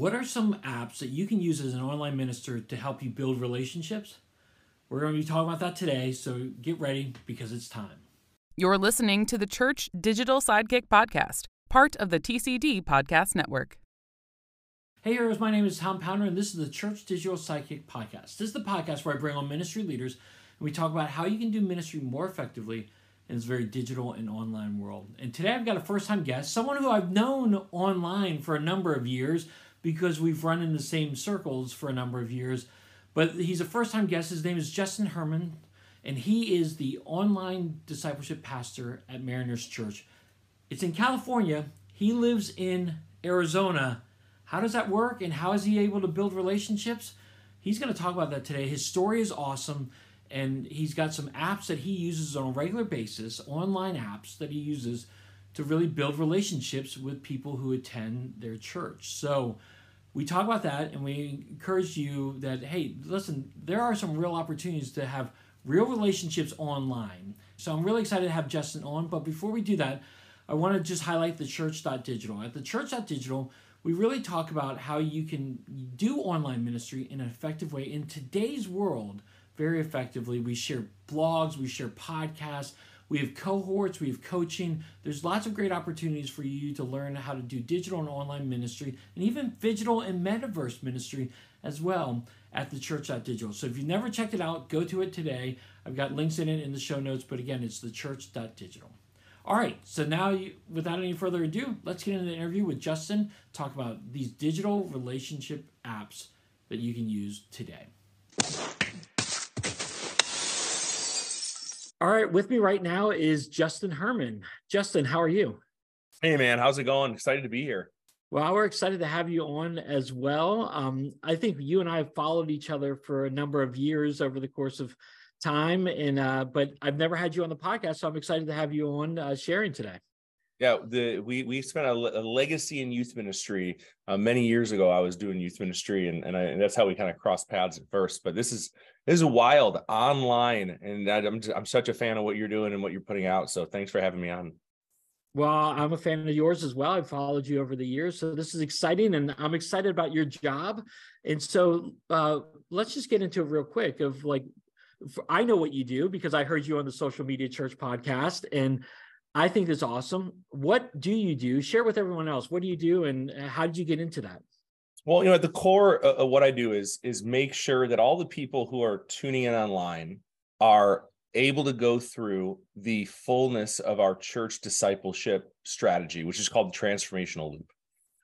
What are some apps that you can use as an online minister to help you build relationships? We're going to be talking about that today, so get ready because it's time. You're listening to the Church Digital Sidekick Podcast, part of the TCD Podcast Network. Hey, heroes, my name is Tom Pounder, and this is the Church Digital Sidekick Podcast. This is the podcast where I bring on ministry leaders and we talk about how you can do ministry more effectively in this very digital and online world. And today I've got a first time guest, someone who I've known online for a number of years because we've run in the same circles for a number of years. But he's a first time guest. His name is Justin Herman, and he is the online discipleship pastor at Mariners Church. It's in California. He lives in Arizona. How does that work, and how is he able to build relationships? He's going to talk about that today. His story is awesome, and he's got some apps that he uses on a regular basis, online apps that he uses to really build relationships with people who attend their church. So, we talk about that and we encourage you that hey listen there are some real opportunities to have real relationships online. So i'm really excited to have justin on but before we do that i want to just highlight the church.digital at the church.digital we really talk about how you can do online ministry in an effective way. In today's world very effectively we share blogs we share podcasts we have cohorts, we have coaching. There's lots of great opportunities for you to learn how to do digital and online ministry and even digital and metaverse ministry as well at the church.digital. So if you've never checked it out, go to it today. I've got links in it in the show notes, but again, it's the church.digital. All right, so now you, without any further ado, let's get into the interview with Justin, talk about these digital relationship apps that you can use today. All right, with me right now is Justin Herman. Justin, how are you? Hey, man, how's it going? Excited to be here. Well, we're excited to have you on as well. Um, I think you and I have followed each other for a number of years over the course of time, and uh, but I've never had you on the podcast, so I'm excited to have you on uh, sharing today. Yeah, the we we spent a, a legacy in youth ministry uh, many years ago. I was doing youth ministry, and and, I, and that's how we kind of crossed paths at first. But this is this is wild online, and I'm I'm such a fan of what you're doing and what you're putting out. So thanks for having me on. Well, I'm a fan of yours as well. I've followed you over the years, so this is exciting, and I'm excited about your job. And so, uh, let's just get into it real quick. Of like, I know what you do because I heard you on the Social Media Church podcast, and I think that's awesome. What do you do? Share with everyone else. What do you do, and how did you get into that? Well, you know, at the core of what I do is is make sure that all the people who are tuning in online are able to go through the fullness of our church discipleship strategy, which is called the transformational loop.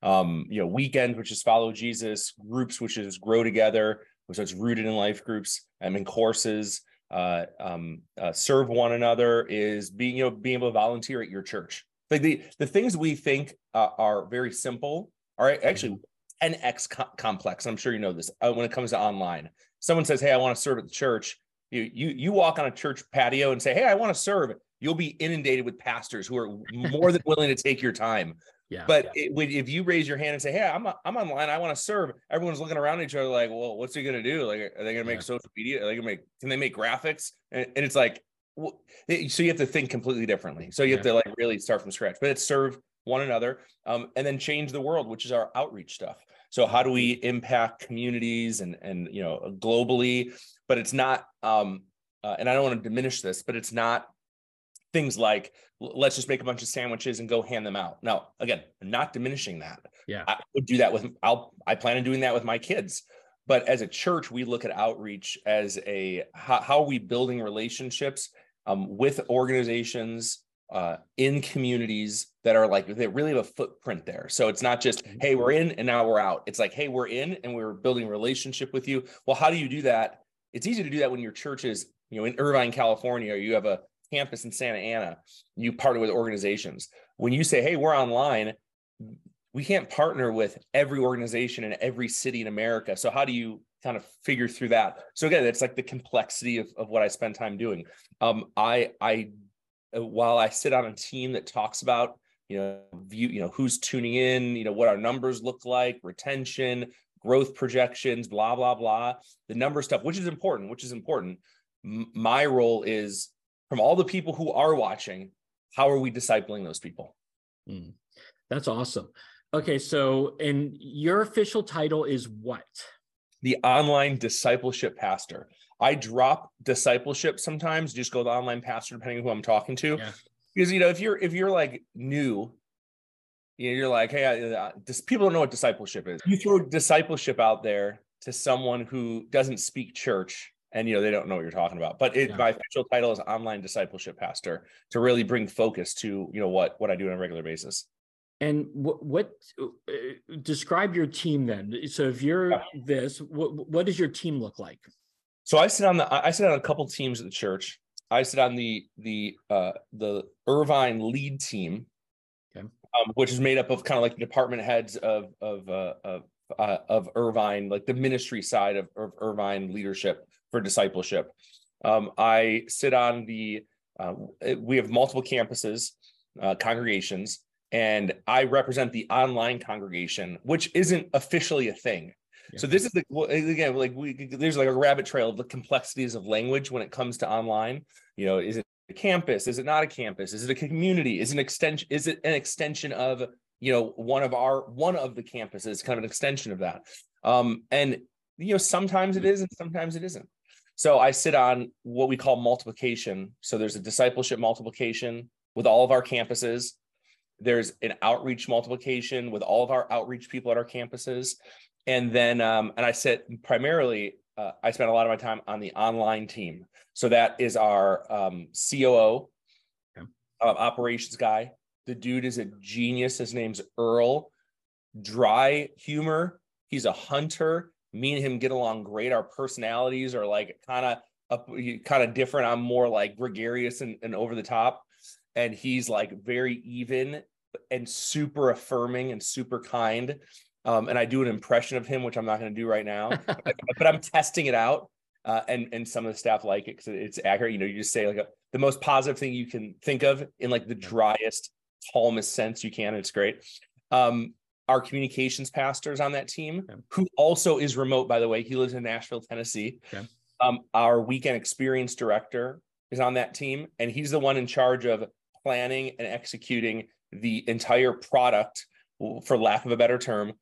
Um, you know, weekend, which is follow Jesus, groups, which is grow together, which is rooted in life groups, I mean courses, uh, um, uh, serve one another, is being you know being able to volunteer at your church. Like the the things we think uh, are very simple are actually mm-hmm. 10x co- complex. I'm sure you know this uh, when it comes to online. Someone says, "Hey, I want to serve at the church." You you you walk on a church patio and say, "Hey, I want to serve." You'll be inundated with pastors who are more than willing to take your time. Yeah, but yeah. It, if you raise your hand and say, "Hey, I'm I'm online. I want to serve," everyone's looking around each other like, "Well, what's he going to do? Like, are they going to make yeah. social media? Are they to make? Can they make graphics?" And, and it's like, well, so you have to think completely differently. So you have to like really start from scratch. But it's serve one another, um, and then change the world, which is our outreach stuff. So how do we impact communities and and you know globally? But it's not. Um, uh, and I don't want to diminish this, but it's not things like let's just make a bunch of sandwiches and go hand them out. Now, again, not diminishing that. Yeah, I would do that with. I'll. I plan on doing that with my kids. But as a church, we look at outreach as a how, how are we building relationships um, with organizations uh, in communities that are like they really have a footprint there. So it's not just hey we're in and now we're out. It's like hey we're in and we're building relationship with you. Well, how do you do that? It's easy to do that when your church is you know in Irvine, California, or you have a campus in Santa Ana. You partner with organizations. When you say hey we're online, we can't partner with every organization in every city in America. So how do you kind of figure through that? So again, it's like the complexity of, of what I spend time doing. Um, I I uh, while I sit on a team that talks about, you know, view, you know, who's tuning in, you know, what our numbers look like, retention, growth projections, blah, blah, blah, the number stuff, which is important, which is important. M- my role is from all the people who are watching, how are we discipling those people? Mm, that's awesome. Okay, so and your official title is what? The online discipleship pastor. I drop discipleship sometimes, just go to online pastor depending on who I'm talking to. Yeah. Because you know, if you're if you're like new, you know, you're like, hey, I, this, people don't know what discipleship is. You throw discipleship out there to someone who doesn't speak church, and you know they don't know what you're talking about. But it, yeah. my official title is online discipleship pastor to really bring focus to you know what what I do on a regular basis. And what, what uh, describe your team then? So if you're yeah. this, what what does your team look like? So I sit on the I sit on a couple teams at the church. I sit on the the uh the Irvine lead team, okay. um, which is made up of kind of like the department heads of of uh, of uh, of Irvine, like the ministry side of, of Irvine leadership for discipleship. Um, I sit on the uh, we have multiple campuses, uh, congregations, and I represent the online congregation, which isn't officially a thing. Yeah. So this is the again like we there's like a rabbit trail of the complexities of language when it comes to online. You know, is it a campus? Is it not a campus? Is it a community? Is it an extension? Is it an extension of you know one of our one of the campuses? Kind of an extension of that. Um, and you know sometimes it is and sometimes it isn't. So I sit on what we call multiplication. So there's a discipleship multiplication with all of our campuses. There's an outreach multiplication with all of our outreach people at our campuses. And then, um, and I sit primarily, uh, I spend a lot of my time on the online team. So that is our um, COO, okay. uh, operations guy. The dude is a genius. His name's Earl. Dry humor. He's a hunter. Me and him get along great. Our personalities are like kind of up, kind of different. I'm more like gregarious and, and over the top and he's like very even and super affirming and super kind. Um, and I do an impression of him, which I'm not going to do right now, but I'm testing it out. Uh, and and some of the staff like it because it's accurate. You know, you just say like a, the most positive thing you can think of in like the driest, calmest sense you can. It's great. Um, our communications pastors on that team, okay. who also is remote, by the way. He lives in Nashville, Tennessee. Okay. Um, our weekend experience director is on that team, and he's the one in charge of planning and executing the entire product, for lack of a better term,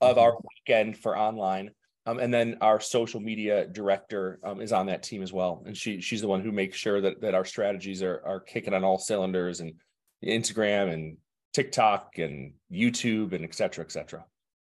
of our mm-hmm. weekend for online. Um, and then our social media director um, is on that team as well, and she she's the one who makes sure that that our strategies are are kicking on all cylinders and Instagram and TikTok and YouTube and et cetera, et cetera.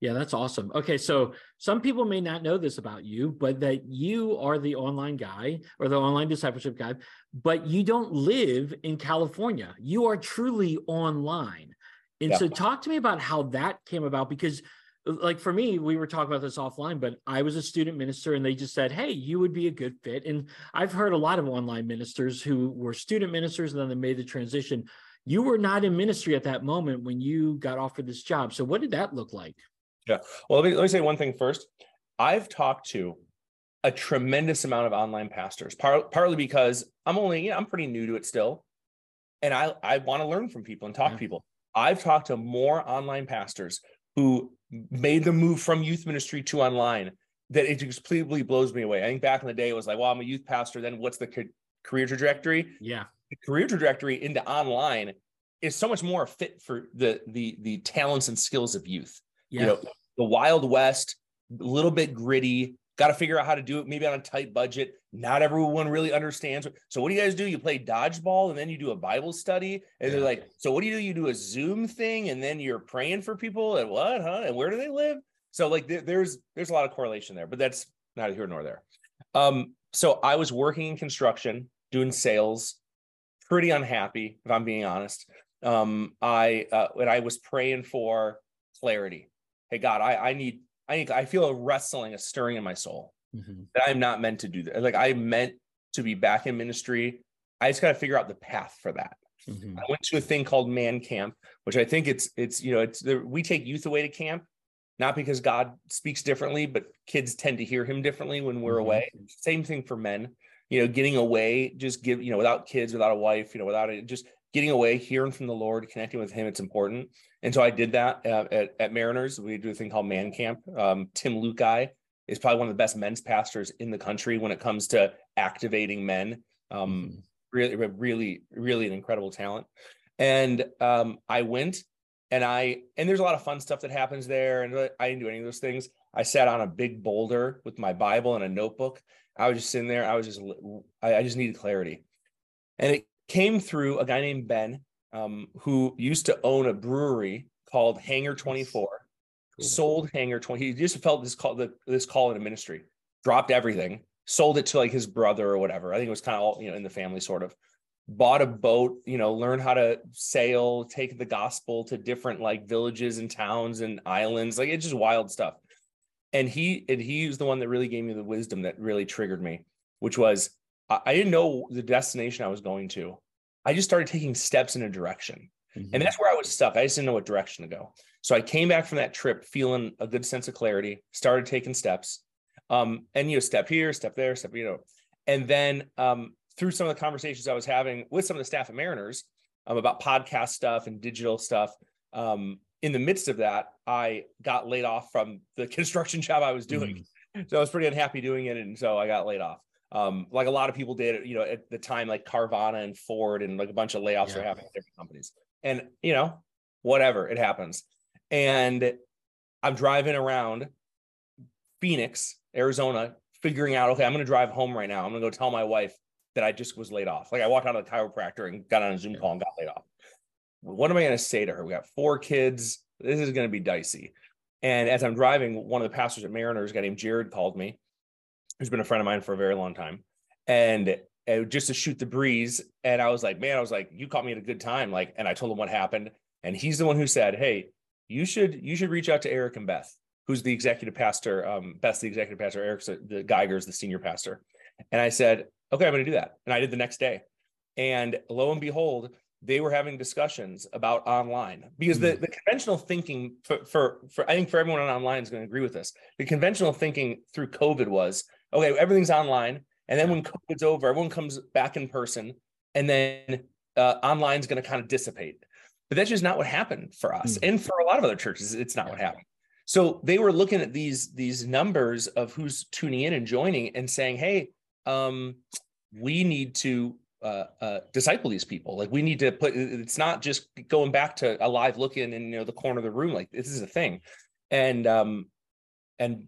Yeah, that's awesome. Okay, so some people may not know this about you, but that you are the online guy or the online discipleship guy, but you don't live in California. You are truly online. And yeah. so talk to me about how that came about because like for me, we were talking about this offline, but I was a student minister and they just said, Hey, you would be a good fit. And I've heard a lot of online ministers who were student ministers and then they made the transition. You were not in ministry at that moment when you got offered this job. So what did that look like? Yeah. Well, let me let me say one thing first. I've talked to a tremendous amount of online pastors, par- partly because I'm only, you know, I'm pretty new to it still. And I, I want to learn from people and talk yeah. to people. I've talked to more online pastors who made the move from youth ministry to online that it just completely blows me away. I think back in the day, it was like, well, I'm a youth pastor. Then what's the career trajectory? Yeah. Career trajectory into online is so much more fit for the the the talents and skills of youth. Yeah. You know, the Wild West, a little bit gritty. Got to figure out how to do it maybe on a tight budget. Not everyone really understands. So what do you guys do? You play dodgeball and then you do a Bible study. And yeah. they're like, so what do you do? You do a Zoom thing and then you're praying for people and what, huh? And where do they live? So like there, there's there's a lot of correlation there, but that's neither here nor there. Um, so I was working in construction, doing sales, pretty unhappy, if I'm being honest. Um, I uh, and I was praying for clarity hey God, I I need I need I feel a wrestling, a stirring in my soul mm-hmm. that I'm not meant to do that. Like I meant to be back in ministry. I just got to figure out the path for that. Mm-hmm. I went to a thing called Man Camp, which I think it's it's you know it's the, we take youth away to camp, not because God speaks differently, but kids tend to hear Him differently when we're mm-hmm. away. Same thing for men. You know, getting away, just give you know without kids, without a wife, you know, without it, just getting away, hearing from the Lord, connecting with Him. It's important. And so I did that uh, at, at Mariners. We do a thing called Man Camp. Um, Tim Lukai is probably one of the best men's pastors in the country when it comes to activating men. Um, mm-hmm. Really, really, really an incredible talent. And um, I went and I and there's a lot of fun stuff that happens there, and I didn't do any of those things. I sat on a big boulder with my Bible and a notebook. I was just sitting there. I was just I, I just needed clarity, and it came through a guy named Ben, um, who used to own a brewery called Hangar Twenty Four. Cool. Sold Hangar Twenty. He just felt this call the, this call in a ministry. Dropped everything. Sold it to like his brother or whatever. I think it was kind of all you know in the family sort of bought a boat, you know, learn how to sail, take the gospel to different like villages and towns and islands. Like it's just wild stuff. And he and he was the one that really gave me the wisdom that really triggered me, which was I didn't know the destination I was going to. I just started taking steps in a direction. Mm-hmm. And that's where I was stuck. I just didn't know what direction to go. So I came back from that trip feeling a good sense of clarity, started taking steps. Um, and you know, step here, step there, step, you know, and then um, through some of the conversations I was having with some of the staff at Mariners um, about podcast stuff and digital stuff, um, in the midst of that, I got laid off from the construction job I was doing. Mm. So I was pretty unhappy doing it, and so I got laid off. Um, like a lot of people did, you know, at the time, like Carvana and Ford and like a bunch of layoffs yeah. were happening at different companies. And you know, whatever, it happens. And I'm driving around Phoenix, Arizona, figuring out, okay, I'm going to drive home right now. I'm going to go tell my wife that I just was laid off. Like I walked out of the chiropractor and got on a Zoom call and got laid off. What am I going to say to her? We got four kids. This is going to be dicey. And as I'm driving, one of the pastors at Mariners, a guy named Jared, called me, who's been a friend of mine for a very long time. And, and just to shoot the breeze. And I was like, man, I was like, you caught me at a good time. Like, and I told him what happened. And he's the one who said, Hey, you should, you should reach out to Eric and Beth, who's the executive pastor. Um, Beth's the executive pastor. Eric's the Geiger's the senior pastor. And I said, okay, I'm going to do that. And I did the next day. And lo and behold, they were having discussions about online because the, hmm. the conventional thinking for, for, for I think for everyone on online is going to agree with this. The conventional thinking through COVID was okay, everything's online. And then when COVID's over, everyone comes back in person and then uh, online is going to kind of dissipate. But that's just not what happened for us. Mm. And for a lot of other churches, it's not what happened. So they were looking at these, these numbers of who's tuning in and joining and saying, hey, um, we need to uh, uh, disciple these people. Like we need to put. It's not just going back to a live looking in you know the corner of the room. Like this is a thing, and um, and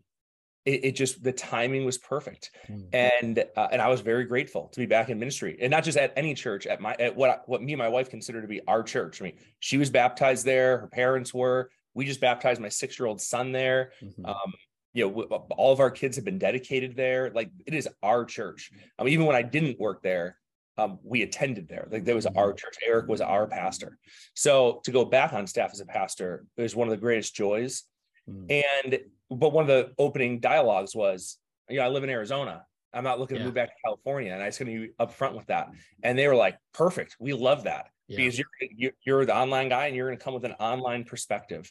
it, it just the timing was perfect, mm-hmm. and uh, and I was very grateful to be back in ministry, and not just at any church. At my at what what me and my wife consider to be our church. I mean, she was baptized there. Her parents were. We just baptized my six year old son there. Mm-hmm. Um, you know all of our kids have been dedicated there like it is our church I mean, even when i didn't work there um, we attended there like there was our mm-hmm. church eric was our pastor so to go back on staff as a pastor was one of the greatest joys mm. and but one of the opening dialogues was you know i live in arizona i'm not looking yeah. to move back to california and i was going to be upfront with that and they were like perfect we love that yeah. because you're you're the online guy and you're going to come with an online perspective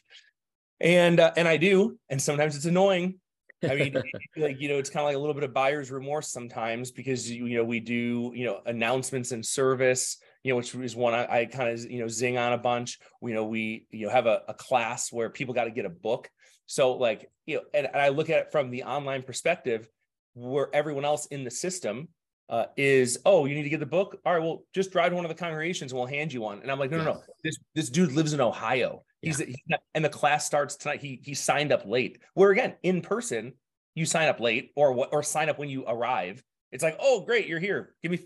and uh, and I do, and sometimes it's annoying. I mean, like you know, it's kind of like a little bit of buyer's remorse sometimes because you, know we do you know announcements and service, you know, which is one I, I kind of you know zing on a bunch. You know, we you know have a, a class where people got to get a book. So like you know, and, and I look at it from the online perspective, where everyone else in the system uh, is oh you need to get the book? All right well just drive to one of the congregations and we'll hand you one. And i'm like no no no. This this dude lives in ohio yeah. he's not, and the class starts tonight he he signed up late where again in person you sign up late or what or sign up when you arrive it's like oh great you're here give me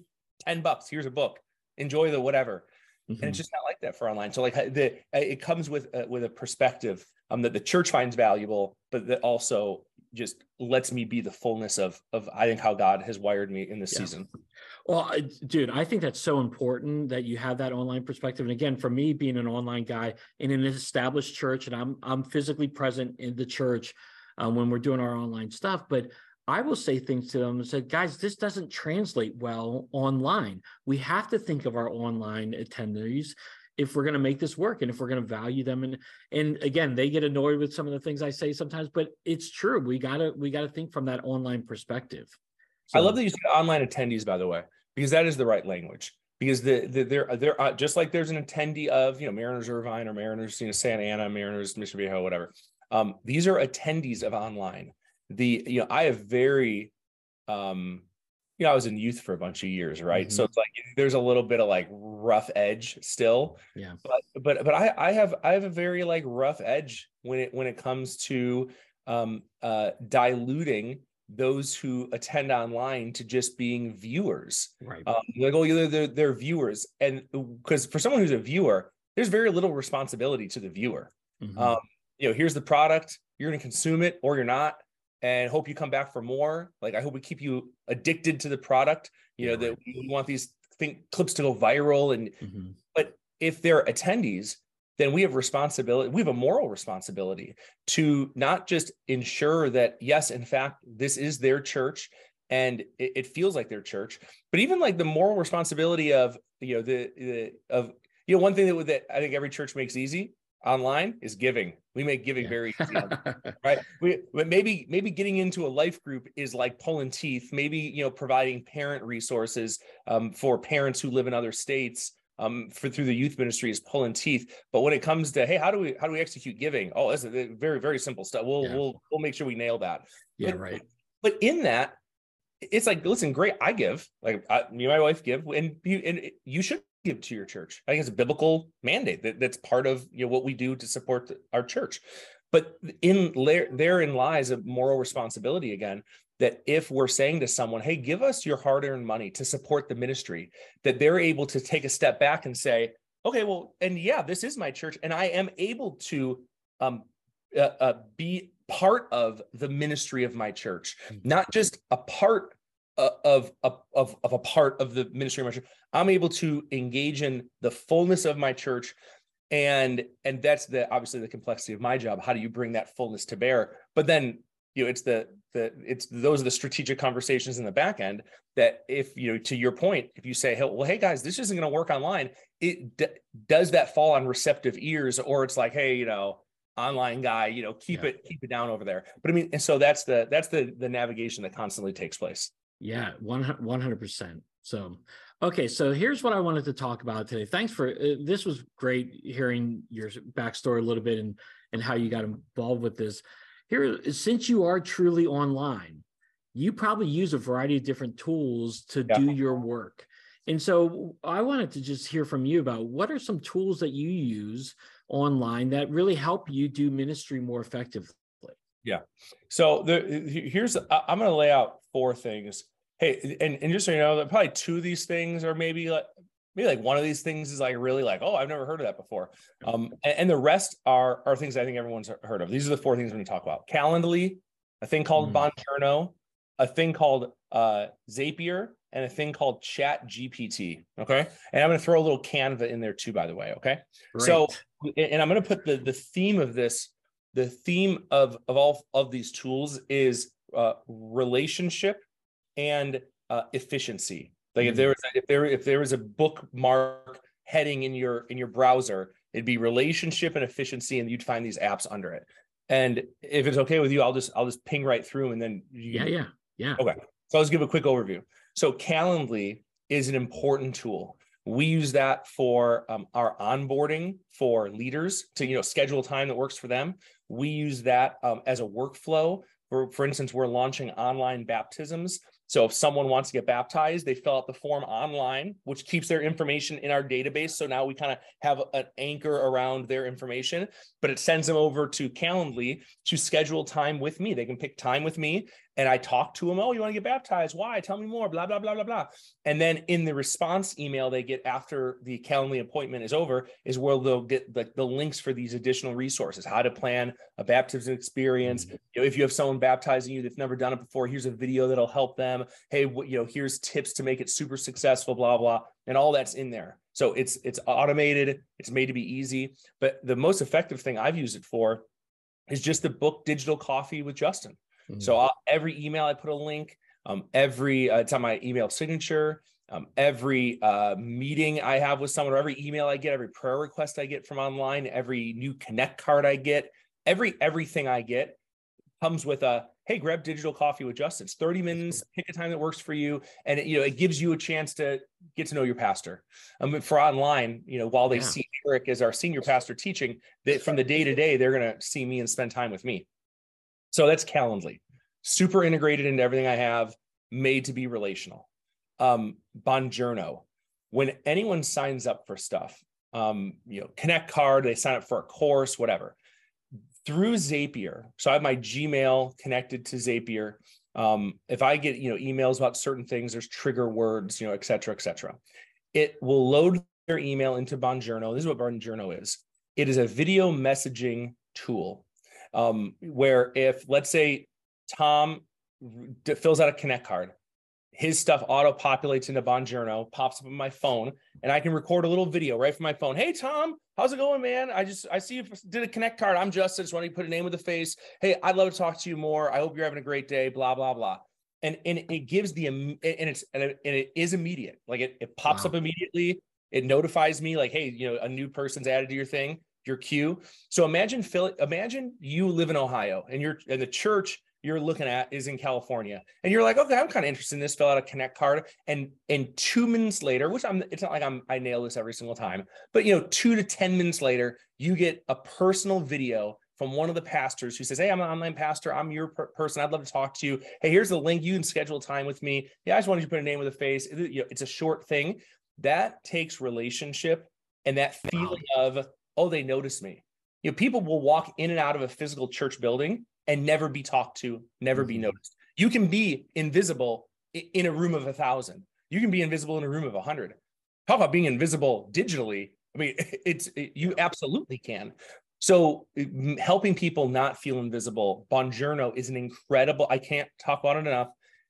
10 bucks here's a book enjoy the whatever mm-hmm. and it's mm-hmm. just not like that for online so like the it comes with uh, with a perspective um that the church finds valuable but that also just lets me be the fullness of of I think how God has wired me in this yeah. season. Well, dude, I think that's so important that you have that online perspective. And again, for me, being an online guy in an established church, and I'm I'm physically present in the church um, when we're doing our online stuff, but I will say things to them and say, guys, this doesn't translate well online. We have to think of our online attendees if we're going to make this work and if we're going to value them. And and again they get annoyed with some of the things i say sometimes but it's true. We gotta we gotta think from that online perspective. So, i love that you said online attendees by the way because that is the right language. Because the, the there there uh, just like there's an attendee of you know mariners irvine or mariners you know santa ana mariners mission viejo whatever. Um these are attendees of online. The you know i have very um you know, I was in youth for a bunch of years, right? Mm-hmm. So it's like there's a little bit of like rough edge still. Yeah. But but but I I have I have a very like rough edge when it when it comes to um uh diluting those who attend online to just being viewers. Right. Um, like, oh, they're, they're, they're viewers. And because for someone who's a viewer, there's very little responsibility to the viewer. Mm-hmm. Um, you know, here's the product, you're going to consume it or you're not and hope you come back for more. Like I hope we keep you addicted to the product. You know that we want these think clips to go viral. And mm-hmm. but if they're attendees, then we have responsibility. We have a moral responsibility to not just ensure that yes, in fact, this is their church and it, it feels like their church, but even like the moral responsibility of you know the, the of you know one thing that that I think every church makes easy online is giving. We make giving yeah. very easy, right? We maybe maybe getting into a life group is like pulling teeth. Maybe you know providing parent resources um, for parents who live in other states um, for through the youth ministry is pulling teeth. But when it comes to hey, how do we how do we execute giving? Oh, that's a very very simple stuff. We'll yeah. we'll we'll make sure we nail that. Yeah, but, right. But in that, it's like listen, great. I give like I, me and my wife give, and you and you should give to your church. I think it's a biblical mandate that, that's part of you know what we do to support the, our church. But in therein lies a moral responsibility again that if we're saying to someone, hey, give us your hard earned money to support the ministry, that they're able to take a step back and say, okay, well, and yeah, this is my church, and I am able to um, uh, uh, be part of the ministry of my church, mm-hmm. not just a part of, of, of, of a part of the ministry of my church. I'm able to engage in the fullness of my church. And and that's the obviously the complexity of my job. How do you bring that fullness to bear? But then you know it's the the it's those are the strategic conversations in the back end that if you know to your point if you say hey well hey guys this isn't going to work online it d- does that fall on receptive ears or it's like hey you know online guy you know keep yeah. it keep it down over there but i mean and so that's the that's the the navigation that constantly takes place yeah, one hundred percent. So, okay, so here's what I wanted to talk about today. Thanks for uh, this was great hearing your backstory a little bit and and how you got involved with this. Here, since you are truly online, you probably use a variety of different tools to yeah. do your work. And so I wanted to just hear from you about what are some tools that you use online that really help you do ministry more effectively. Yeah. So the here's I'm going to lay out four things. Hey, and, and just so you know, that probably two of these things are maybe like maybe like one of these things is like really like oh I've never heard of that before. Um, and, and the rest are are things I think everyone's heard of. These are the four things we're going to talk about: Calendly, a thing called mm. A thing called uh, Zapier, and a thing called Chat GPT. Okay, and I'm going to throw a little Canva in there too, by the way. Okay, Great. so and I'm going to put the the theme of this the theme of of all of these tools is uh, relationship and uh, efficiency. Like mm-hmm. if there was a, if there if there was a bookmark heading in your in your browser, it'd be relationship and efficiency, and you'd find these apps under it. And if it's okay with you, I'll just I'll just ping right through, and then you, yeah, yeah, yeah. Okay, so I'll just give a quick overview. So Calendly is an important tool we use that for um, our onboarding for leaders to you know schedule time that works for them we use that um, as a workflow for, for instance we're launching online baptisms so if someone wants to get baptized, they fill out the form online, which keeps their information in our database. So now we kind of have an anchor around their information, but it sends them over to Calendly to schedule time with me. They can pick time with me and I talk to them. Oh, you want to get baptized? Why? Tell me more. Blah blah blah blah blah. And then in the response email they get after the Calendly appointment is over is where they'll get the, the links for these additional resources: how to plan a baptism experience. Mm-hmm. You know, if you have someone baptizing you that's never done it before, here's a video that'll help them. Hey, you know, here's tips to make it super successful. Blah blah, and all that's in there. So it's it's automated. It's made to be easy. But the most effective thing I've used it for is just the book Digital Coffee with Justin. Mm-hmm. So I'll, every email I put a link. Um, every uh, it's on my email signature. Um, every uh, meeting I have with someone, or every email I get, every prayer request I get from online, every new connect card I get, every everything I get comes with a hey, grab digital coffee with Justin. It's 30 minutes, pick a time that works for you. And it, you know, it gives you a chance to get to know your pastor. Um, for online, you know, while they yeah. see Eric as our senior pastor teaching, that from the day to day, they're going to see me and spend time with me. So that's Calendly, super integrated into everything I have, made to be relational. um, Bonjoro. When anyone signs up for stuff, um, you know, Connect Card, they sign up for a course, whatever, through Zapier. So I have my Gmail connected to Zapier. Um, if I get you know emails about certain things, there's trigger words, you know, et cetera, et cetera. It will load their email into Bonjoro. This is what Bonjoro is. It is a video messaging tool um, where if let's say Tom fills out a Connect card, his stuff auto populates into Bonjoro, pops up on my phone, and I can record a little video right from my phone. Hey Tom, how's it going, man? I just I see you did a Connect card. I'm Justin. Just wanted to put a name with a face. Hey, I'd love to talk to you more. I hope you're having a great day. Blah blah blah. And and it gives the and it's and it, and it is immediate. Like it it pops wow. up immediately. It notifies me like, hey, you know, a new person's added to your thing, your queue. So imagine Phil. Imagine you live in Ohio and you're and the church you're looking at is in California, and you're like, okay, I'm kind of interested in this. Fill out a Connect card, and and two minutes later, which I'm, it's not like I'm I nail this every single time, but you know, two to ten minutes later, you get a personal video from one of the pastors who says, "Hey, I'm an online pastor. I'm your per- person. I'd love to talk to you. Hey, here's the link. You can schedule time with me. Yeah, I just wanted you to put a name with a face. It, you know, it's a short thing that takes relationship and that feeling wow. of, oh, they notice me. You know, people will walk in and out of a physical church building and never be talked to, never mm-hmm. be noticed. You can be invisible in a room of a thousand. You can be invisible in a room of a hundred. Talk about being invisible digitally. I mean, it's it, you absolutely can. So helping people not feel invisible, Bonjoro is an incredible. I can't talk about it enough.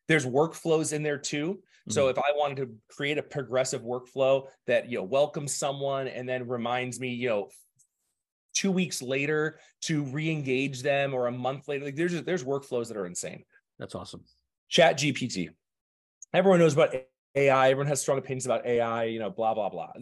There's workflows in there too. Mm-hmm. So if I wanted to create a progressive workflow that you know welcomes someone and then reminds me, you know, two weeks later to re-engage them or a month later. Like there's there's workflows that are insane. That's awesome. Chat GPT. Everyone knows about AI. Everyone has strong opinions about AI, you know, blah, blah, blah.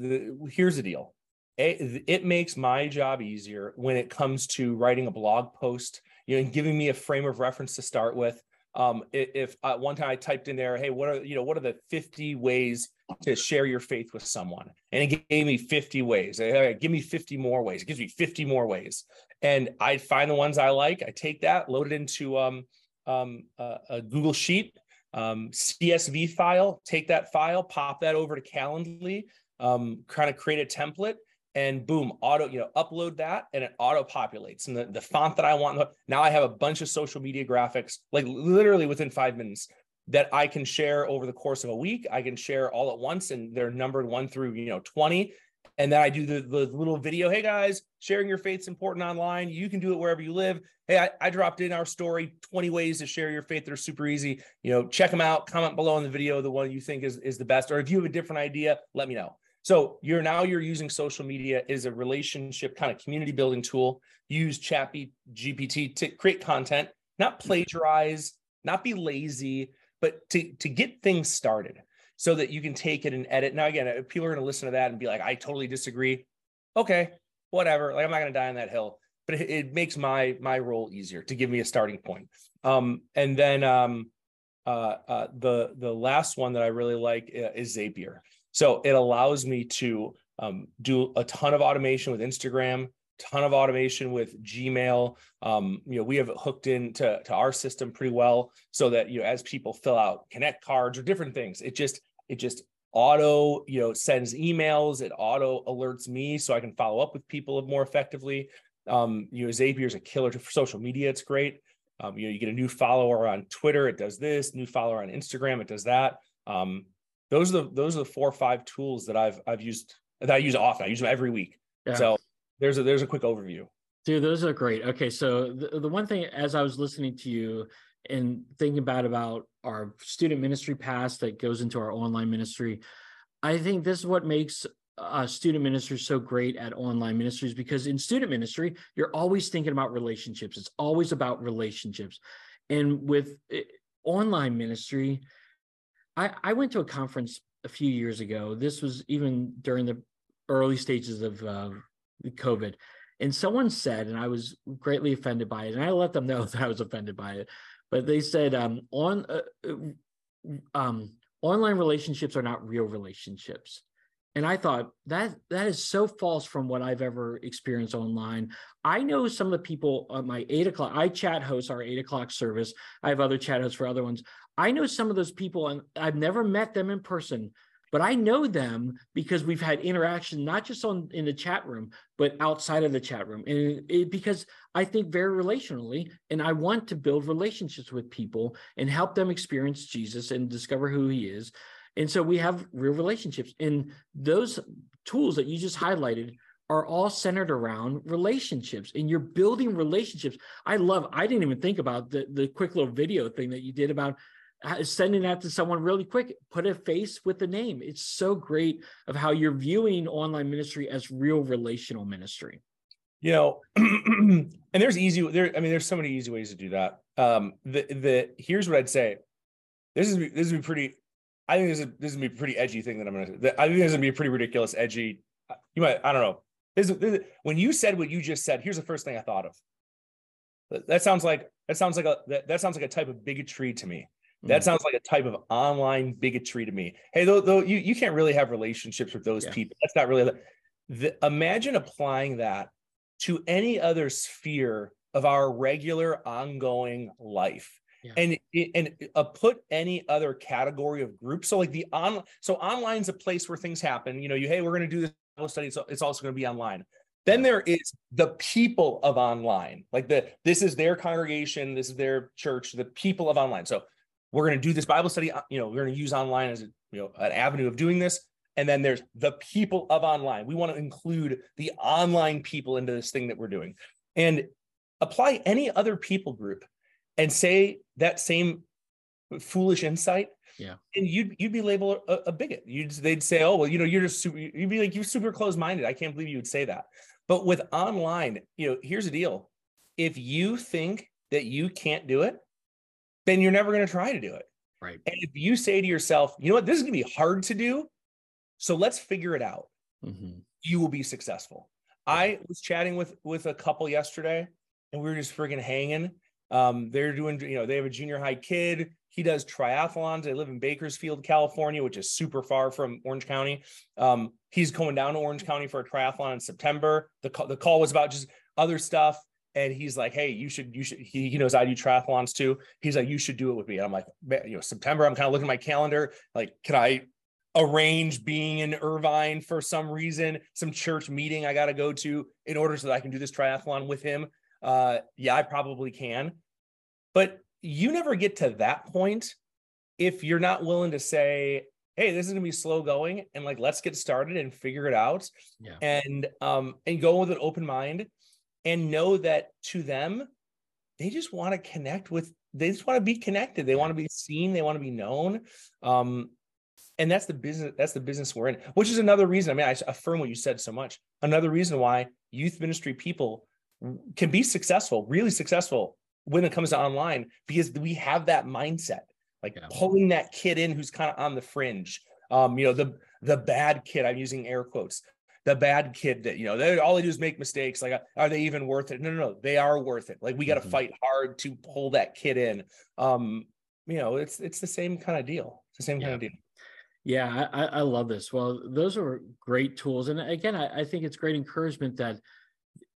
Here's the deal. It makes my job easier when it comes to writing a blog post, you know, and giving me a frame of reference to start with. Um, if uh, one time I typed in there, hey, what are you know, what are the 50 ways to share your faith with someone? And it gave me 50 ways. Right, give me 50 more ways. It gives me 50 more ways, and I find the ones I like. I take that, load it into um, um, uh, a Google Sheet, um, CSV file. Take that file, pop that over to Calendly, um, kind of create a template, and boom, auto, you know, upload that and it auto populates. And the, the font that I want, now I have a bunch of social media graphics, like literally within five minutes that I can share over the course of a week. I can share all at once and they're numbered one through, you know, 20. And then I do the, the little video. Hey guys, sharing your faith's important online. You can do it wherever you live. Hey, I, I dropped in our story 20 ways to share your faith that are super easy. You know, check them out. Comment below in the video the one you think is, is the best. Or if you have a different idea, let me know. So you're now you're using social media as a relationship kind of community building tool. Use Chat GPT to create content, not plagiarize, not be lazy, but to to get things started so that you can take it and edit. Now again, people are going to listen to that and be like, I totally disagree. Okay, whatever. Like I'm not going to die on that hill, but it, it, makes my my role easier to give me a starting point. Um, and then um, uh, uh, the the last one that I really like uh, is Zapier. So it allows me to um, do a ton of automation with Instagram, ton of automation with Gmail. Um, you know, we have it hooked into to our system pretty well, so that you know, as people fill out Connect cards or different things, it just it just auto you know sends emails. It auto alerts me so I can follow up with people more effectively. Um, you know, Zapier is a killer for social media. It's great. Um, you know, you get a new follower on Twitter, it does this. New follower on Instagram, it does that. Um, those are the those are the four or five tools that I've I've used that I use often. I use them every week. Yeah. So there's a there's a quick overview. Dude, those are great. Okay, so the, the one thing as I was listening to you and thinking about about our student ministry pass that goes into our online ministry, I think this is what makes uh, student ministry so great at online ministries because in student ministry you're always thinking about relationships. It's always about relationships, and with it, eh, online ministry, I, I went to a conference a few years ago. This was even during the early stages of uh, COVID. And someone said, and I was greatly offended by it, and I let them know that I was offended by it. But they said, um, on uh, uh um, online relationships are not real relationships. And I thought that that is so false from what I've ever experienced online. I know some of the people on my eight o'clock. I chat host our eight o'clock service. I have other chat hosts for other ones. I know some of those people, and I've never met them in person, but I know them because we've had interaction not just on in the chat room, but outside of the chat room, and it, because I think very relationally, and I want to build relationships with people and help them experience Jesus and discover who He is. And so we have real relationships. And those tools that you just highlighted are all centered around relationships and you're building relationships. I love, I didn't even think about the, the quick little video thing that you did about sending that to someone really quick, put a face with the name. It's so great of how you're viewing online ministry as real relational ministry. You know, and there's easy there. I mean, there's so many easy ways to do that. Um, the the here's what I'd say. This is this would be pretty I think this is this is gonna be a pretty edgy thing that I'm gonna. That I think this is gonna be a pretty ridiculous, edgy. You might I don't know. This, this, when you said what you just said, here's the first thing I thought of. That sounds like that sounds like a that, that sounds like a type of bigotry to me. That mm. sounds like a type of online bigotry to me. Hey, though, though you, you can't really have relationships with those yeah. people. That's not really the, the, imagine applying that to any other sphere of our regular ongoing life and and uh, put any other category of group. So like the on so online's a place where things happen. You know you hey we're going to do this Bible study so it's also going to be online. Then there is the people of online like the this is their congregation this is their church the people of online. So we're going to do this bible study uh, you know we're going to use online as a, you know an avenue of doing this. And then there's the people of online. We want to include the online people into this thing that we're doing. And apply any other people group and say that same foolish insight yeah. and you'd you'd be labeled a, a, bigot. You'd they'd say oh well you know you're just super you'd be like you're super close-minded i can't believe you would say that. But with online you know here's the deal. If you think that you can't do it then you're never going to try to do it. Right. And if you say to yourself you know what? This is going to be hard to do so let's figure it out mm-hmm. you will be successful. I was chatting with with a couple yesterday and we were just friggin' hanging um, they're doing, you know, they have a junior high kid. He does triathlons. They live in Bakersfield, California, which is super far from Orange County. Um, he's going down to Orange County for a triathlon in September. The call, the call was about just other stuff. And he's like, hey, you should, you should, he, he knows I do triathlons too. He's like, you should do it with me. And I'm like, you know, September, I'm kind of looking at my calendar. Like, can I arrange being in Irvine for some reason, some church meeting I got to go to in order so that I can do this triathlon with him? Uh, yeah, I probably can. But you never get to that point if you're not willing to say, hey, this is gonna be slow going and like let's get started and figure it out. Yeah. And um and go with an open mind and know that to them, they just want to connect with they just want to be connected. They want to be seen, they want to be known. Um, and that's the business that's the business we're in which is another reason i mean i affirm what you said so much another reason why youth ministry people can be successful, really successful when it comes to online because we have that mindset, like yeah. pulling that kid in who's kind of on the fringe. Um, you know, the the bad kid. I'm using air quotes. The bad kid that you know, they all they do is make mistakes. Like, are they even worth it? No, no, no. They are worth it. Like, we got to mm-hmm. fight hard to pull that kid in. Um, you know, it's it's the same kind of deal. It's the same yeah. kind of deal. Yeah, I, I love this. Well, those are great tools, and again, I, I think it's great encouragement that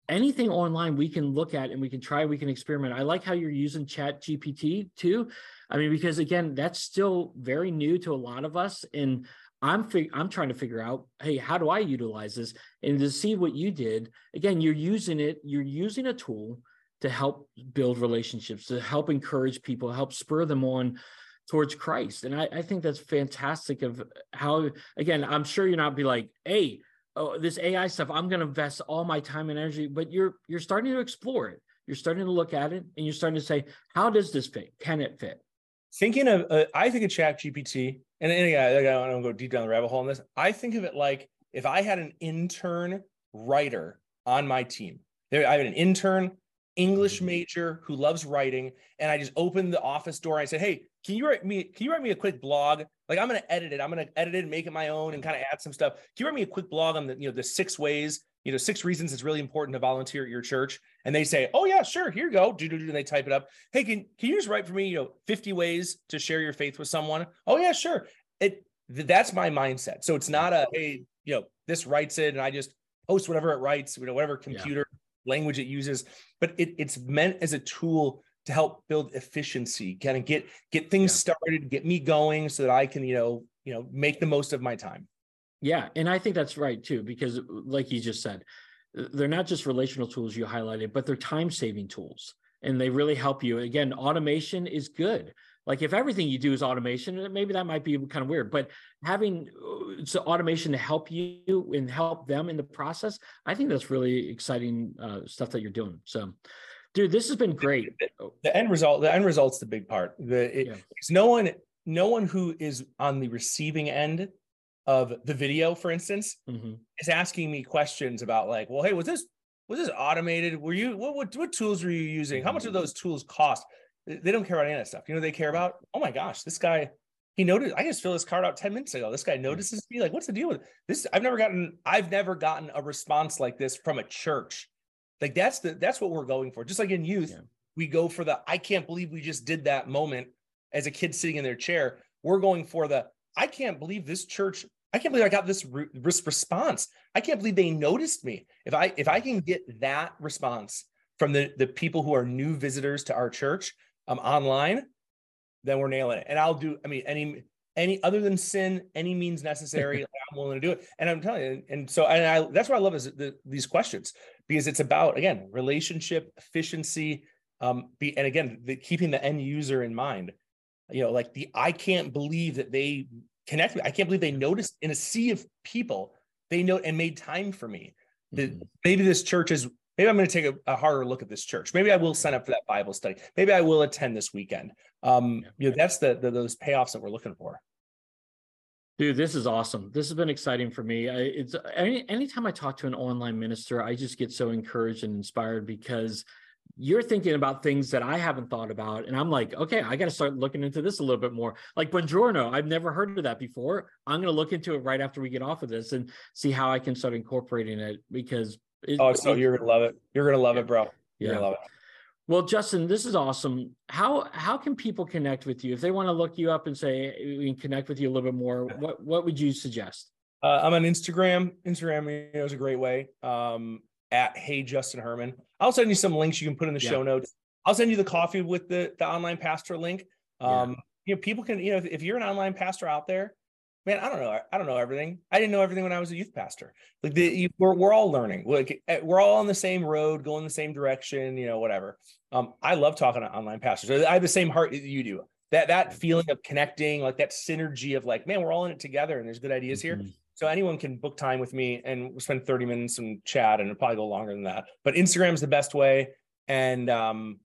anything online we can look at and we can try we can experiment. I like how you're using chat gpt too. I mean because again that's still very new to a lot of us and i'm fig- i'm trying to figure out hey how do i utilize this? And to see what you did again you're using it you're using a tool to help build relationships to help encourage people help spur them on towards christ. And i, I think that's fantastic of how again i'm sure you're not be like hey oh, this AI stuff, I'm going to invest all my time and energy, but you're you're starting to explore it. You're starting to look at it, and you're starting to say, how does this fit? Can it fit? Thinking of, uh, I think of Chat GPT, and, and again, I don't go deep down the rabbit hole on this. I think of it like if I had an intern writer on my team. There, I had an intern English mm-hmm. major who loves writing, and I just opened the office door. And I said, "Hey, can you write me? Can you write me a quick blog? Like I'm going to edit it. I'm going to edit it and make it my own and kind of add some stuff. Can you write me a quick blog on the you know the six ways you know six reasons it's really important to volunteer at your church?" And they say, "Oh yeah, sure. Here you go." Do do do. And they type it up. Hey, can can you just write for me? You know, 50 ways to share your faith with someone. Oh yeah, sure. It that's my mindset. So it's not a hey you know, this writes it and I just post whatever it writes, you know, whatever computer yeah. language it uses. But it, it's meant as a tool to help build efficiency, kind of get get things yeah. started, get me going so that I can, you know, you know, make the most of my time. Yeah, and I think that's right too, because like you just said, they're not just relational tools you highlighted, but they're time saving tools and they really help you. Again, automation is good. Like if everything you do is automation, maybe that might be kind of weird, but having so automation to help you and help them in the process, I think that's really exciting uh, stuff that you're doing. So, dude, this has been great. Oh. The end result, the end result's the big part. The it, yeah. it's no one, no one who is on the receiving end of the video, for instance, mm-hmm. is asking me questions about like, well, hey, was this was this automated? Were you what what, what tools were you using? How much of mm-hmm. those tools cost? They don't care about any of that stuff. You know, they care about, mm-hmm. oh my gosh, this guy, he noticed, I just filled this card out 10 minutes ago. This guy mm-hmm. notices me. Like, what's the deal with this? I've never gotten, I've never gotten a response like this from a church. Like that's the that's what we're going for. Just like in youth, yeah. we go for the I can't believe we just did that moment as a kid sitting in their chair. We're going for the I can't believe this church I can't believe I got this re- response. I can't believe they noticed me. If I if I can get that response from the the people who are new visitors to our church, um, online, then we're nailing it. And I'll do, I mean, any any other than sin, any means necessary, I'm willing to do it. And I'm telling you, and so and I that's what I love is the, these questions because it's about again relationship efficiency, um, be and again the, keeping the end user in mind. You know, like the I can't believe that they connect me. I can't believe they noticed in a sea of people they know and made time for me. That mm-hmm. maybe this church is maybe I'm going to take a, a, harder look at this church. Maybe I will sign up for that Bible study. Maybe I will attend this weekend. Um, you know, that's the, the those payoffs that we're looking for. Dude, this is awesome. This has been exciting for me. I, it's any anytime I talk to an online minister, I just get so encouraged and inspired because you're thinking about things that I haven't thought about. And I'm like, okay, I got to start looking into this a little bit more. Like Bonjoro, I've never heard of that before. I'm going to look into it right after we get off of this and see how I can start incorporating it because it, oh, so it, you're gonna love it. You're gonna love it, bro. You're yeah. love it. Well, Justin, this is awesome. How how can people connect with you if they want to look you up and say we can connect with you a little bit more? What what would you suggest? Uh, I'm on Instagram. Instagram you know, is a great way. Um, at Hey Justin Herman. I'll send you some links you can put in the yeah. show notes. I'll send you the coffee with the the online pastor link. Um, yeah. you know, people can you know if, if you're an online pastor out there, man, I don't know. I don't know everything. I didn't know everything when I was a youth pastor. Like the, you, we're, we're all learning. Like eh, we're all on the same road, going the same direction, you know, whatever. Um, I love talking to online pastors. I have the same heart that you do. That, that feeling of connecting, like that synergy of like, man, we're all in it together and there's good ideas mm-hmm. here. So anyone can book time with me and we'll spend 30 minutes and chat and it'll probably go longer than that. But Instagram's the best way. And, um,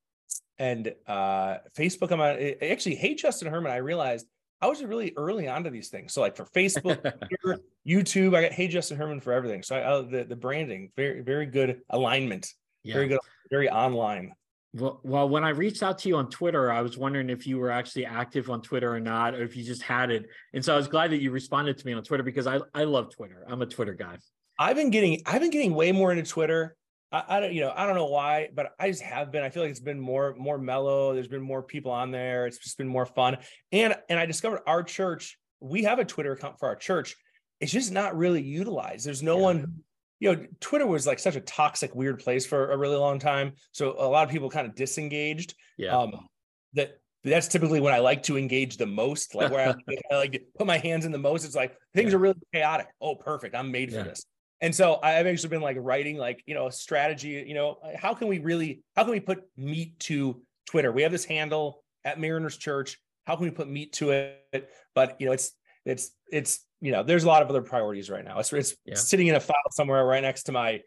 and, uh, Facebook, I'm on, eh, actually, Hey, Justin Herman, I realized I was really early onto these things. So like for Facebook, YouTube, I got Hey Justin Herman for everything. So I, uh, the the branding, very very good alignment, yeah. very good, very online. Well, well, when I reached out to you on Twitter, I was wondering if you were actually active on Twitter or not, or if you just had it. And so I was glad that you responded to me on Twitter because I I love Twitter. I'm a Twitter guy. I've been getting I've been getting way more into Twitter. I, I, don't, you know, I don't know why, but I just have been. I feel like it's been more, more mellow. There's been more people on there. It's just been more fun. And and I discovered our church. We have a Twitter account for our church. It's just not really utilized. There's no yeah. one. You know, Twitter was like such a toxic, weird place for a really long time. So a lot of people kind of disengaged. Yeah. Um, that that's typically when I like to engage the most, like where I, I, like to put my hands in the most. It's like things yeah. are really chaotic. Oh, perfect. I'm made yeah. for this and so i've actually been like writing like you know a strategy you know how can we really how can we put meat to twitter? We have this handle at mariners church. How can we put meat to it? But you know it's it's it's you know there's a lot of other priorities right now. It's, it's yeah. sitting in a file somewhere right next to my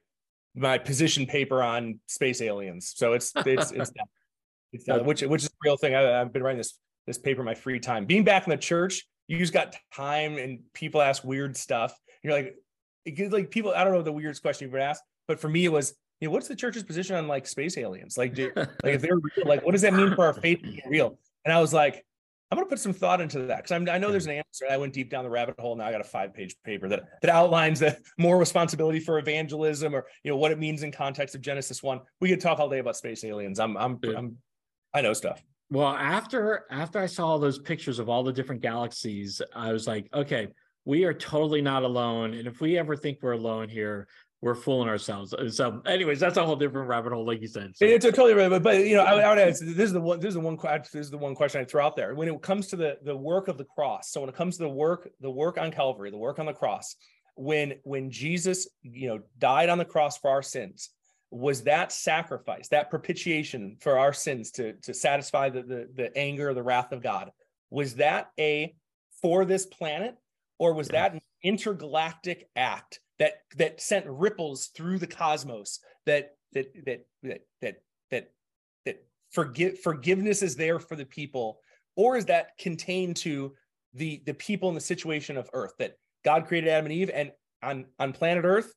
my position paper on space aliens. So it's it's it's, that, it's that, which which is a real thing. I, i've been writing this this paper in my free time. Being back in the church you just got time and people ask weird stuff. You're like it like people. I don't know the weirdest question you've ever asked, but for me, it was, you know, what's the church's position on like space aliens? Like, do, like if they're real, like, what does that mean for our faith being real? And I was like, I'm gonna put some thought into that because I know there's an answer. I went deep down the rabbit hole. Now I got a five page paper that that outlines the more responsibility for evangelism or you know what it means in context of Genesis one. We could talk all day about space aliens. I'm I'm I'm I know stuff. Well, after after I saw all those pictures of all the different galaxies, I was like, okay, we are totally not alone. And if we ever think we're alone here, we're fooling ourselves. So, anyways, that's a whole different rabbit hole, like you said. So. It's a totally rabbit, but, but you know, I, I would ask. This is the one. This is the one. This is the one question I throw out there. When it comes to the the work of the cross, so when it comes to the work, the work on Calvary, the work on the cross, when when Jesus, you know, died on the cross for our sins, was that sacrifice, that propitiation for our sins to to satisfy the the, the anger, the wrath of God? Was that a for this planet, or was yeah. that an intergalactic act? that that sent ripples through the cosmos that that that that that that that forgive forgiveness is there for the people or is that contained to the the people in the situation of earth that god created adam and eve and on on planet earth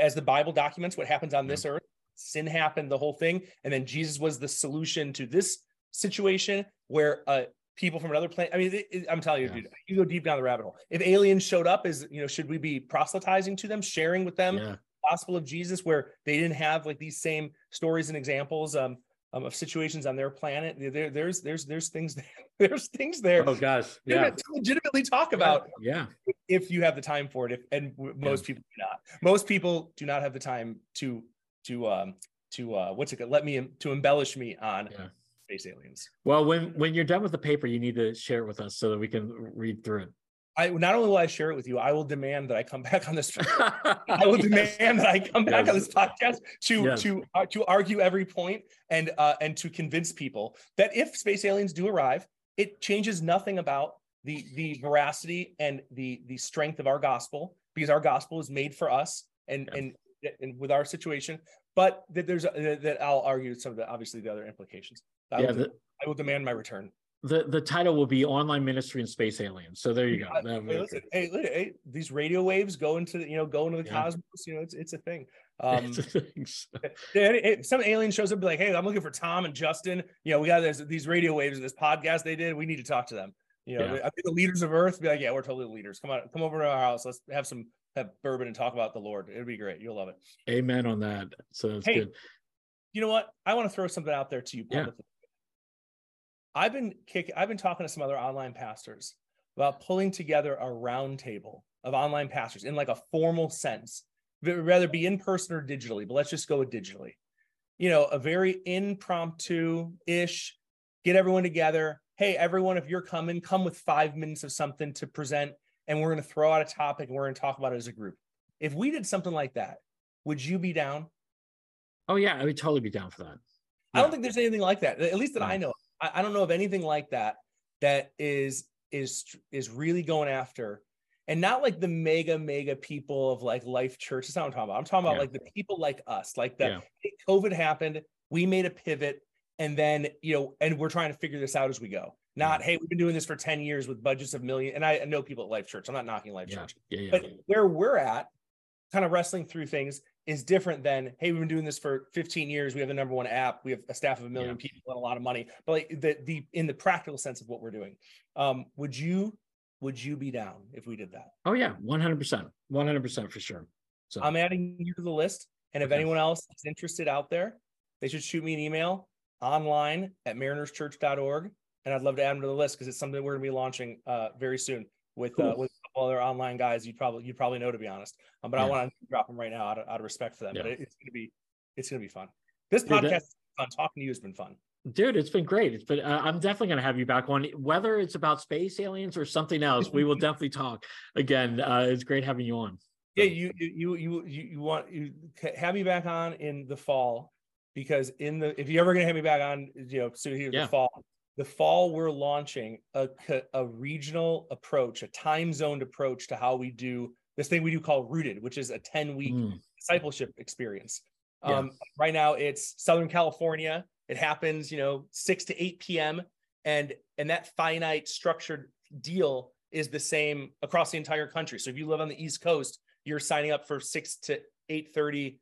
as the bible documents what happens on this earth sin happened the whole thing and then jesus was the solution to this situation where uh, people from another planet. I mean, it, it, I'm telling you, yeah. dude, you go deep down the rabbit hole. If aliens showed up, is you know, should we be proselytizing to them, sharing with them yeah. gospel of Jesus, where they didn't have like these same stories and examples um, um of situations on their planet? There, there's there's there's things there. there's things there. Oh gosh, yeah, to legitimately talk about. Yeah, if you have the time for it, if and most yeah. people do not. Most people do not have the time to to um to uh what's it called? let me to embellish me on. Space aliens. Well, when when you're done with the paper, you need to share it with us so that we can read through it. I not only will I share it with you, I will demand that I come back on this. I will yes. demand that I come back yes. on this podcast to yes. to uh, to argue every point and uh, and to convince people that if space aliens do arrive, it changes nothing about the the veracity and the the strength of our gospel because our gospel is made for us and and and with our situation. But that there's a, that I'll argue some of the obviously the other implications. I yeah, will, the, I will demand my return. The the title will be online ministry and space aliens. So there you go. Hey, listen, hey, hey, these radio waves go into the, you know go into the yeah. cosmos. You know, it's it's a thing. Um, it's a thing. Some alien shows up, be like, "Hey, I'm looking for Tom and Justin. You know, we got this, these radio waves, and this podcast they did. We need to talk to them. You know, yeah. I think the leaders of Earth be like, "Yeah, we're totally the leaders. Come on, come over to our house. Let's have some have bourbon and talk about the Lord. It'd be great. You'll love it. Amen on that. So it's hey, good. You know what? I want to throw something out there to you publicly. Yeah. I've been kicking, I've been talking to some other online pastors about pulling together a roundtable of online pastors in like a formal sense, rather be in person or digitally, but let's just go with digitally. You know, a very impromptu ish, get everyone together. Hey, everyone, if you're coming, come with five minutes of something to present, and we're going to throw out a topic and we're going to talk about it as a group. If we did something like that, would you be down? Oh, yeah, I would totally be down for that. Yeah. I don't think there's anything like that, at least that I know. I, I don't know of anything like that that is is is really going after and not like the mega mega people of like life church. That's not what i'm talking about. I'm talking about yeah. like the people like us like the yeah. hey, covid happened we made a pivot and then you know and we're trying to figure this out as we go. Not yeah. hey we've been doing this for 10 years with budgets of million and i know people at life church. I'm not knocking life church. But where we're at kind of wrestling through things is different than hey we've been doing this for 15 years we have the number one app we have a staff of a million yeah. people and a lot of money but like the the in the practical sense of what we're doing um would you would you be down if we did that oh yeah 100% 100% for sure so i'm adding you to the list and if okay. anyone else is interested out there they should shoot me an email online at marinerschurch.org and i'd love to add them to the list because it's something we're going to be launching uh, very soon with uh, cool. uh, with other online guys you'd probably you'd probably know to be honest. Um, but yeah. I want to drop them right now out of, out of respect for them. Yeah. But it, it's gonna be it's gonna be fun. This Dude, podcast that, fun. Talking to you has been fun. Dude, it's been great. It's been. Uh, I'm definitely going to have you back on, whether it's about space aliens or something else. we will definitely talk again. Uh, it's great having you on. Yeah, you you you you you want you have me back on in the fall because in the if you're ever going to have me back on, you know, so here yeah. the fall, the fall we're launching a, a regional approach a time zoned approach to how we do this thing we do called rooted which is a 10 week mm. discipleship experience yeah. um, right now it's southern california it happens you know 6 to 8 p.m and and that finite structured deal is the same across the entire country so if you live on the east coast you're signing up for 6 to 8 30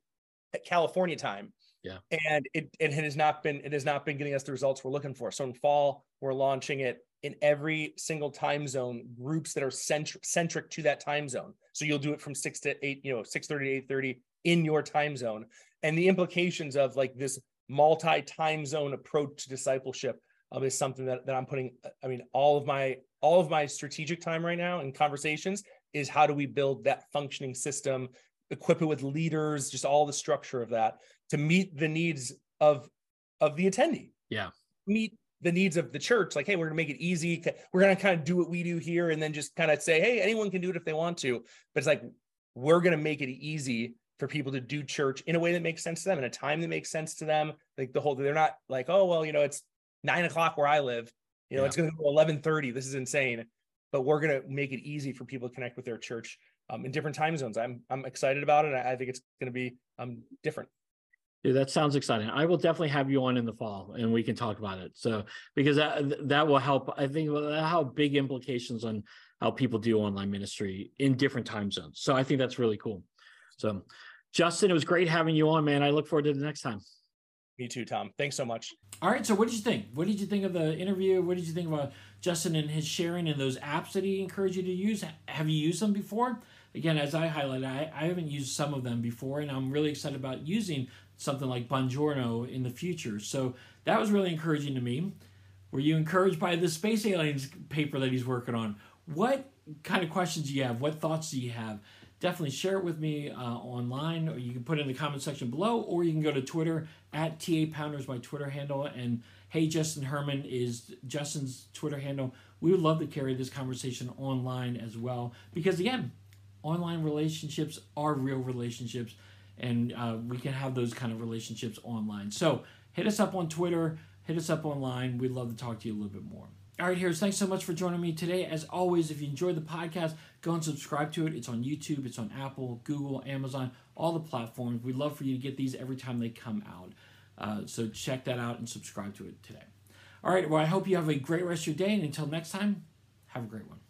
california time yeah. And it, it has not been it has not been getting us the results we're looking for. So in fall, we're launching it in every single time zone, groups that are centric centric to that time zone. So you'll do it from six to eight, you know, 6 30 to 8 30 in your time zone. And the implications of like this multi-time zone approach to discipleship um, is something that, that I'm putting, I mean, all of my all of my strategic time right now and conversations is how do we build that functioning system, equip it with leaders, just all the structure of that to meet the needs of of the attendee. Yeah. Meet the needs of the church. Like, hey, we're gonna make it easy. We're gonna kind of do what we do here, and then just kind of say, hey, anyone can do it if they want to. But it's like we're gonna make it easy for people to do church in a way that makes sense to them, in a time that makes sense to them. Like the whole, they're not like, oh well, you know, it's nine o'clock where I live. You know, yeah. it's gonna go eleven thirty. This is insane. But we're gonna make it easy for people to connect with their church um, in different time zones. I'm I'm excited about it. I think it's gonna be um different. Yeah, that sounds exciting. I will definitely have you on in the fall and we can talk about it. So, because that, that will help, I think that have big implications on how people do online ministry in different time zones. So, I think that's really cool. So, Justin, it was great having you on, man. I look forward to the next time. Me too, Tom. Thanks so much. All right. So, what did you think? What did you think of the interview? What did you think about Justin and his sharing and those apps that he encouraged you to use? Have you used them before? Again, as I highlighted, I, I haven't used some of them before, and I'm really excited about using something like Bonjoro in the future. So that was really encouraging to me. Were you encouraged by the space aliens paper that he's working on? What kind of questions do you have? What thoughts do you have? Definitely share it with me uh, online, or you can put it in the comment section below, or you can go to Twitter at TA Pounders, my Twitter handle, and Hey Justin Herman is Justin's Twitter handle. We would love to carry this conversation online as well, because again, online relationships are real relationships and uh, we can have those kind of relationships online. So hit us up on Twitter, hit us up online. We'd love to talk to you a little bit more. All right, here's thanks so much for joining me today. As always, if you enjoyed the podcast, go and subscribe to it. It's on YouTube, it's on Apple, Google, Amazon, all the platforms. We'd love for you to get these every time they come out. Uh, so check that out and subscribe to it today. All right, well, I hope you have a great rest of your day. And until next time, have a great one.